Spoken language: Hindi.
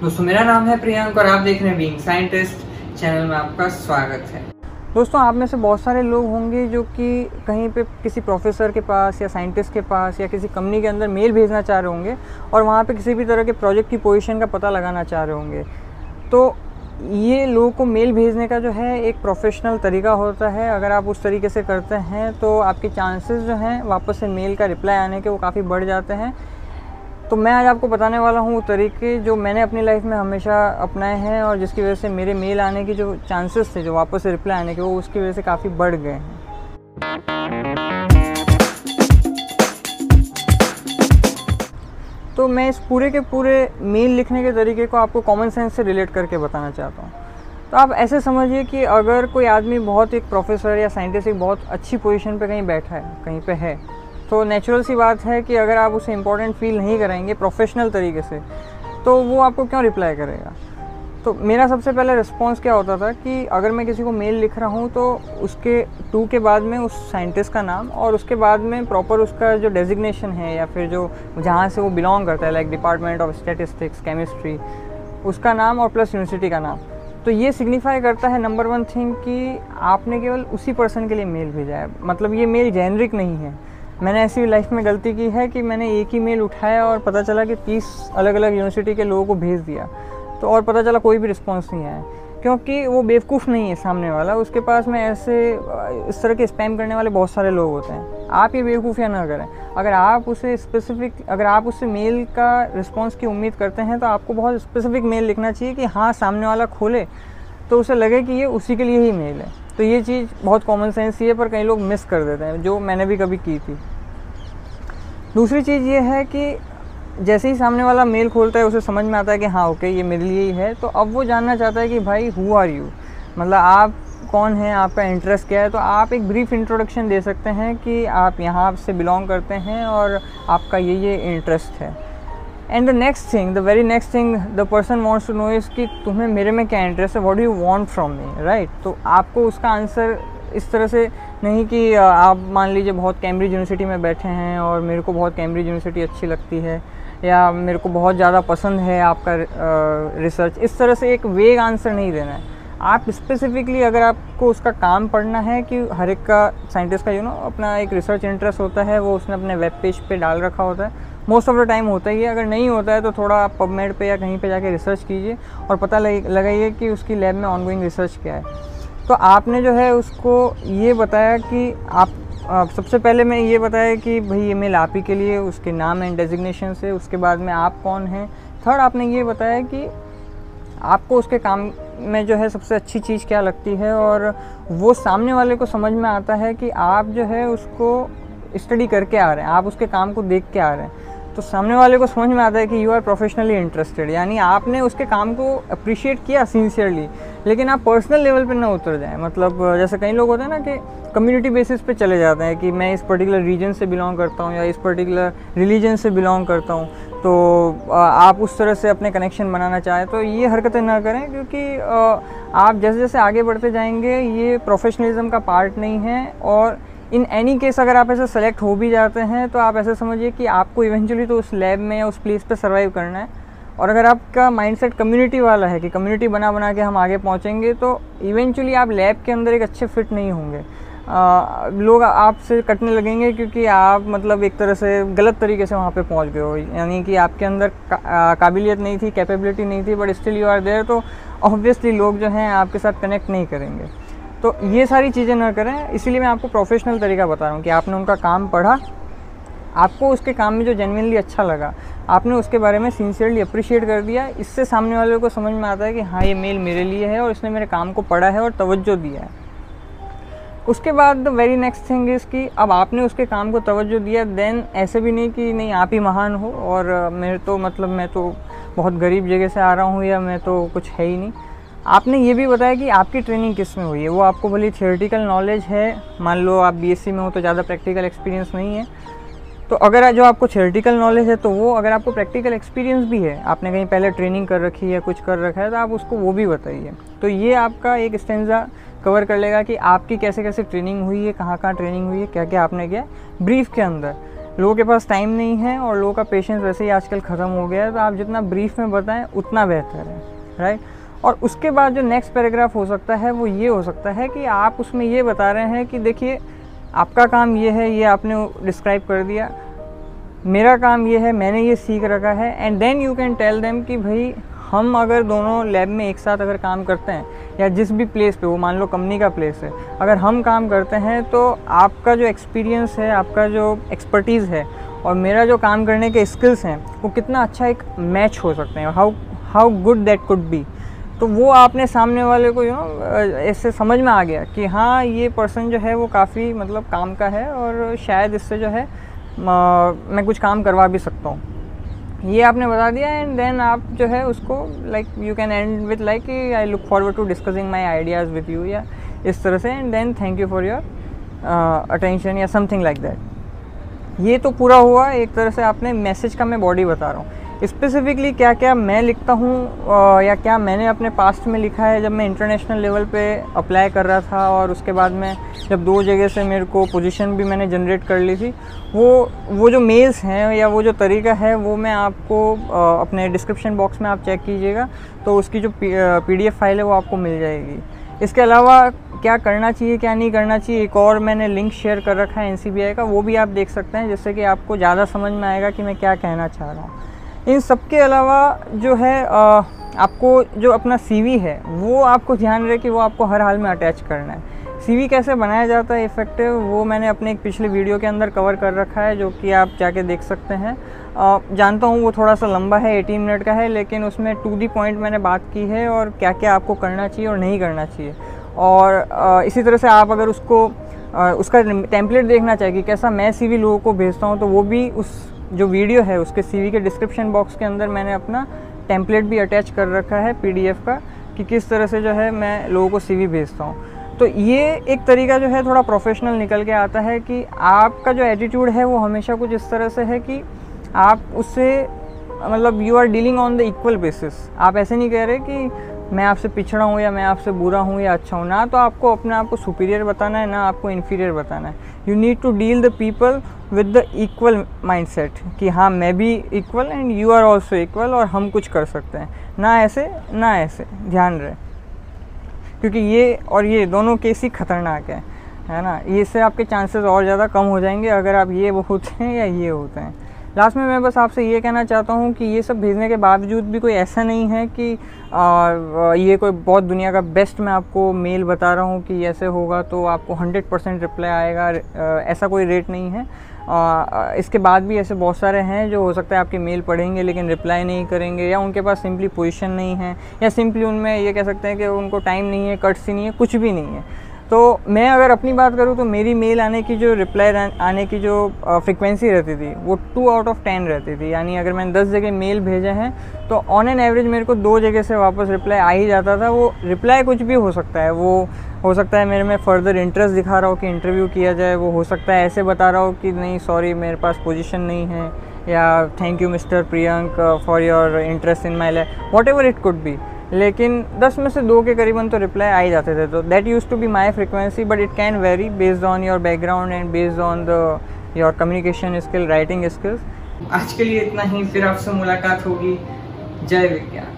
दोस्तों, मेरा नाम है प्रियंक और आप देख रहे हैं बीइंग साइंटिस्ट चैनल में आपका स्वागत है। दोस्तों, आप में से बहुत सारे लोग होंगे जो कि कहीं पे किसी प्रोफेसर के पास या साइंटिस्ट के पास या किसी कंपनी के अंदर मेल भेजना चाह रहे होंगे और वहाँ पे किसी भी तरह के प्रोजेक्ट की पोजीशन का पता लगाना चाह रहे होंगे। तो ये लोगों को मेल भेजने का जो है एक प्रोफेशनल तरीका होता है। अगर आप उस तरीके से करते हैं तो आपके चांसेस जो हैं वापस से मेल का रिप्लाई आने के वो काफ़ी बढ़ जाते हैं। तो मैं आज आपको बताने वाला हूँ वो तरीके जो मैंने अपनी लाइफ में हमेशा अपनाए हैं और जिसकी वजह से मेरे मेल आने के जो चांसेस थे, जो वापस रिप्लाई आने के, वो उसकी वजह से काफ़ी बढ़ गए हैं। तो मैं इस पूरे के पूरे मेल लिखने के तरीके को आपको कॉमन सेंस से रिलेट करके बताना चाहता हूँ। तो आप ऐसे समझिए कि अगर कोई आदमी बहुत एक प्रोफेसर या साइंटिस्ट एक बहुत अच्छी पोजीशन पे कहीं बैठा है, कहीं पे है तो नेचुरल सी बात है कि अगर आप उसे इम्पोर्टेंट फील नहीं कराएँगे प्रोफेशनल तरीके से तो वो आपको क्यों रिप्लाई करेगा? तो मेरा सबसे पहले रिस्पॉन्स क्या होता था कि अगर मैं किसी को मेल लिख रहा हूँ तो उसके टू के बाद में उस साइंटिस्ट का नाम और उसके बाद में प्रॉपर उसका जो डेजिग्नेशन है या फिर जो जहाँ से वो बिलोंग करता है like department of statistics chemistry उसका नाम और प्लस यूनिवर्सिटी का नाम। तो ये सिग्निफाई करता है नंबर वन थिंग कि आपने केवल उसी पर्सन के लिए मेल भेजा है। मतलब ये मेल जेनरिक नहीं है। मैंने ऐसी लाइफ में गलती की है कि मैंने एक ही मेल उठाया और पता चला कि तीस अलग अलग यूनिवर्सिटी के लोगों को भेज दिया। तो और पता चला कोई भी रिस्पॉन्स नहीं आया। क्योंकि वो बेवकूफ़ नहीं है सामने वाला। उसके पास में ऐसे, इस तरह के स्पैम करने वाले बहुत सारे लोग होते हैं। आप ये बेवकूफ़ियाँ ना करें। अगर आप उसे स्पेसिफिक अगर आप उससे मेल का रिस्पॉन्स की उम्मीद करते हैं तो आपको बहुत स्पेसिफिक मेल लिखना चाहिए कि हाँ सामने वाला खोले। तो उसे लगे कि ये उसी के लिए ही मेल है। तो ये चीज़ बहुत कॉमन सेंस ही है, पर कई लोग मिस कर देते हैं, जो मैंने भी कभी की थी। दूसरी चीज़ ये है कि जैसे ही सामने वाला मेल खोलता है, उसे समझ में आता है कि हाँ ओके ये मेरे लिए ही है। तो अब वो जानना चाहता है कि, भाई हु आर यू मतलब आप कौन हैं? आपका इंटरेस्ट क्या है? तो आप एक ब्रीफ इंट्रोडक्शन दे सकते हैं कि आप यहाँ से बिलोंग करते हैं और आपका ये ये इंटरेस्ट है। And the next thing the very next thing the person wants to know is कि तुम्हें मेरे में क्या इंटरेस्ट है? What you want from me right तो आपको उसका आंसर इस तरह से नहीं कि आप मान लीजिए बहुत कैम्ब्रिज यूनिवर्सिटी में बैठे हैं और मेरे को बहुत कैम्ब्रिज यूनिवर्सिटी अच्छी लगती है या मेरे को बहुत ज़्यादा पसंद है आपका रिसर्च इस तरह से एक वेग आंसर नहीं देना है। आप स्पेसिफिकली अगर आपको उसका काम पढ़ना है कि हर एक का साइंटिस्ट का यू you नो know, अपना एक रिसर्च इंटरेस्ट होता है वो उसने अपने वेब पेज पे डाल रखा होता है मोस्ट ऑफ़ द टाइम होता ही है। अगर नहीं होता है तो थोड़ा आप पबमेड पे या कहीं पे जाके रिसर्च कीजिए और पता लगाइए कि उसकी लैब में ऑनगोइंग रिसर्च क्या है। तो आपने जो है, उसको ये बताया कि आप आप सबसे पहले मैं ये बताया कि भाई ये मेल आप ही के लिए, उसके नाम एंड डेजिग्नेशन से, उसके बाद में आप कौन हैं। थर्ड आपने ये बताया कि आपको उसके काम में जो है, सबसे अच्छी चीज़ क्या लगती है और वो सामने वाले को समझ में आता है कि आप जो है, उसको स्टडी करके आ रहे हैं। आप उसके काम को देख के आ रहे हैं। तो सामने वाले को समझ में आता है कि यू आर प्रोफेशनली इंटरेस्टेड यानी आपने उसके काम को अप्रिशिएट किया सिंसियरली लेकिन आप पर्सनल लेवल पे ना उतर जाएँ। मतलब जैसे कई लोग होते हैं ना कि कम्युनिटी बेसिस पे चले जाते हैं कि मैं इस पर्टिकुलर रीजन से बिलोंग करता हूँ या इस पर्टिकुलर रिलीजन से बिलोंग करता हूँ। तो आप उस तरह से अपने कनेक्शन बनाना चाहें तो ये हरकतें ना करें क्योंकि आप जैसे जैसे आगे बढ़ते जाएँगे, ये प्रोफेशनलिज्म का पार्ट नहीं है और इन एनी केस अगर आप ऐसे सेलेक्ट हो भी जाते हैं तो आप ऐसे समझिए कि आपको इवेंचुअली तो उस लैब में या उस प्लेस पे सर्वाइव करना है। और अगर आपका माइंडसेट कम्युनिटी वाला है कि कम्युनिटी बना बना के हम आगे पहुँचेंगे तो इवेंचुअली आप लैब के अंदर एक अच्छे फिट नहीं होंगे। लोग आपसे कटने लगेंगे क्योंकि आप मतलब एक तरह से गलत तरीके से वहाँ पे पहुँच गए हो। यानी कि आपके अंदर का, काबिलियत नहीं थी कैपेबिलिटी नहीं थी but still you are there तो ऑब्वियसली लोग जो हैं आपके साथ कनेक्ट नहीं करेंगे। तो ये सारी चीज़ें ना करें, इसीलिए मैं आपको प्रोफेशनल तरीका बता रहा हूँ कि आपने उनका काम पढ़ा, आपको उसके काम में जो जेनविनली अच्छा लगा, आपने उसके बारे में सिंसियरली अप्रिशिएट कर दिया, इससे सामने वाले को समझ में आता है कि हाँ ये मेल मेरे लिए है और इसने मेरे काम को पढ़ा है और तवज्जो दिया है। उसके बाद the very next thing is कि अब आपने उसके काम को तवज्जो दिया देन ऐसे भी नहीं कि नहीं, आप ही महान हो और मेरे तो मतलब मैं तो बहुत गरीब जगह से आ रहा हूँ या मैं तो कुछ है ही नहीं। आपने ये भी बताया कि आपकी ट्रेनिंग किसमें हुई है? वो आपको भली थियोरेटिकल नॉलेज है। मान लो आप बीएससी में हो तो ज़्यादा प्रैक्टिकल एक्सपीरियंस नहीं है। तो अगर जो आपको थियोरेटिकल नॉलेज है तो वो अगर आपको प्रैक्टिकल एक्सपीरियंस भी है, आपने कहीं पहले ट्रेनिंग कर रखी है, कुछ कर रखा है तो आप उसको वो भी बताइए। तो ये आपका एक स्टेंजा कवर कर लेगा कि आपकी कैसे कैसे ट्रेनिंग हुई है, कहाँ कहाँ ट्रेनिंग हुई है क्या क्या आपने किया ब्रीफ के अंदर, लोगों के पास टाइम नहीं है और लोगों का पेशेंस वैसे ही आजकल ख़त्म हो गया है तो आप जितना ब्रीफ में बताएँ, उतना बेहतर है राइट और उसके बाद जो नेक्स्ट पैराग्राफ हो सकता है, वो ये हो सकता है कि आप उसमें ये बता रहे हैं कि देखिए, आपका काम ये है, ये आपने डिस्क्राइब कर दिया। मेरा काम ये है, मैंने ये सीख रखा है and then you can tell them कि भाई, हम अगर दोनों लैब में एक साथ अगर काम करते हैं, या जिस भी प्लेस पे, वो मान लो कंपनी का प्लेस है, अगर हम काम करते हैं तो आपका जो एक्सपीरियंस है, आपका जो एक्सपर्टीज़ है, और मेरा जो काम करने के स्किल्स हैं, वो कितना अच्छा एक मैच हो सकते हैं how how good that could be तो वो आपने सामने वाले को यू नो ऐसे समझ में आ गया कि हाँ ये पर्सन जो है वो काफ़ी मतलब काम का है और शायद इससे जो है, मैं कुछ काम करवा भी सकता हूँ। ये आपने बता दिया एंड देन आप जो है उसको like you can and with like I look forward to discussing my ideas with you या इस तरह से and then thank you for your attention या समथिंग लाइक दैट ये तो पूरा हुआ, एक तरह से आपने मैसेज का मैं बॉडी बता रहा हूँ। स्पेसिफिकली क्या क्या मैं लिखता हूँ या क्या मैंने अपने पास्ट में लिखा है जब मैं इंटरनेशनल लेवल पे अप्लाई कर रहा था और उसके बाद में जब दो जगह से मेरे को पोजीशन भी मैंने जनरेट कर ली थी, वो वो जो मेल्स हैं या वो जो तरीका है, वो मैं आपको अपने डिस्क्रिप्शन बॉक्स में आप चेक कीजिएगा तो उसकी जो पी फ़ाइल है वो आपको मिल जाएगी। इसके अलावा क्या करना चाहिए, क्या नहीं करना चाहिए, एक और मैंने लिंक शेयर कर रखा है एन का, वो भी आप देख सकते हैं, जिससे कि आपको ज़्यादा समझ में आएगा कि मैं क्या कहना चाह रहा हूँ। इन सब के अलावा जो है आ, आपको जो अपना सीवी है वो आपको ध्यान रहे कि वो आपको हर हाल में अटैच करना है। सीवी कैसे बनाया जाता है इफ़ेक्टिव वो मैंने अपने एक पिछले वीडियो के अंदर कवर कर रखा है जो कि आप जाके देख सकते हैं। आ, जानता हूँ वो थोड़ा सा लंबा है 18 मिनट का है लेकिन उसमें टू दी पॉइंट मैंने बात की है और क्या क्या आपको करना चाहिए और नहीं करना चाहिए। और आ, इसी तरह से आप अगर उसको आ, उसका टेम्पलेट देखना चाहिए कि कैसा मैं सीवी लोगों को भेजता हूँ तो वो भी उस जो वीडियो है उसके सीवी के डिस्क्रिप्शन बॉक्स के अंदर मैंने अपना टेम्पलेट भी अटैच कर रखा है पीडीएफ का कि किस तरह से जो है मैं लोगों को सीवी भेजता हूँ। तो ये एक तरीका जो है थोड़ा प्रोफेशनल निकल के आता है कि आपका जो एटीट्यूड है वो हमेशा कुछ इस तरह से है कि आप उससे मतलब you are dealing on the equal basis आप ऐसे नहीं कह रहे कि मैं आपसे पिछड़ा हूँ या मैं आपसे बुरा हूँ या अच्छा हूँ। ना तो आपको अपने आप को सुपीरियर बताना है, ना आपको इन्फीरियर बताना है। You need to deal the people with the equal mindset कि हाँ मैं भी equal and you are also equal और हम कुछ कर सकते हैं। ना ऐसे ना ऐसे। ध्यान रहे। क्योंकि ये और ये दोनों केस ही खतरनाक है है ना? इससे आपके चांसेस और ज़्यादा कम हो जाएँगे अगर आप ये वो होते हैं या ये होते हैं। लास्ट में मैं बस आपसे ये कहना चाहता हूँ कि ये सब भेजने के बावजूद भी कोई ऐसा नहीं है कि आ, ये कोई बहुत दुनिया का बेस्ट मैं आपको मेल बता रहा हूँ कि ऐसे होगा तो आपको 100 परसेंट रिप्लाई आएगा ऐसा कोई रेट नहीं है। इसके बाद भी ऐसे बहुत सारे हैं जो हो सकता है आपकी मेल पढ़ेंगे लेकिन रिप्लाई नहीं करेंगे या उनके पास सिंपली पोजीशन नहीं है या सिंपली उनमें ये कह सकते हैं कि उनको टाइम नहीं है, कट्स ही नहीं है, कुछ भी नहीं है। तो मैं अगर अपनी बात करूँ तो मेरी मेल आने की जो रिप्लाई आने की जो फ्रिक्वेंसी रहती थी, वो टू आउट ऑफ़ टेन रहती थी। यानी अगर मैंने दस जगह मेल भेजे हैं तो ऑन एन एवरेज मेरे को दो जगह से वापस रिप्लाई आ ही जाता था। वो रिप्लाई कुछ भी हो सकता है। वो हो सकता है मेरे में फ़र्दर इंटरेस्ट दिखा रहा हो कि इंटरव्यू किया जाए। वो हो सकता है ऐसे बता रहा हो कि नहीं सॉरी मेरे पास पोजिशन नहीं है। या thank you mister Priyank for your interest in my life whatever it could be लेकिन 10 में से दो के करीबन तो रिप्लाई आ ही जाते थे तो that used to be my frequency but it can very based on your background and based on the your communication skill writing skills आज के लिए इतना ही, फिर आपसे मुलाकात होगी। जय विज्ञान।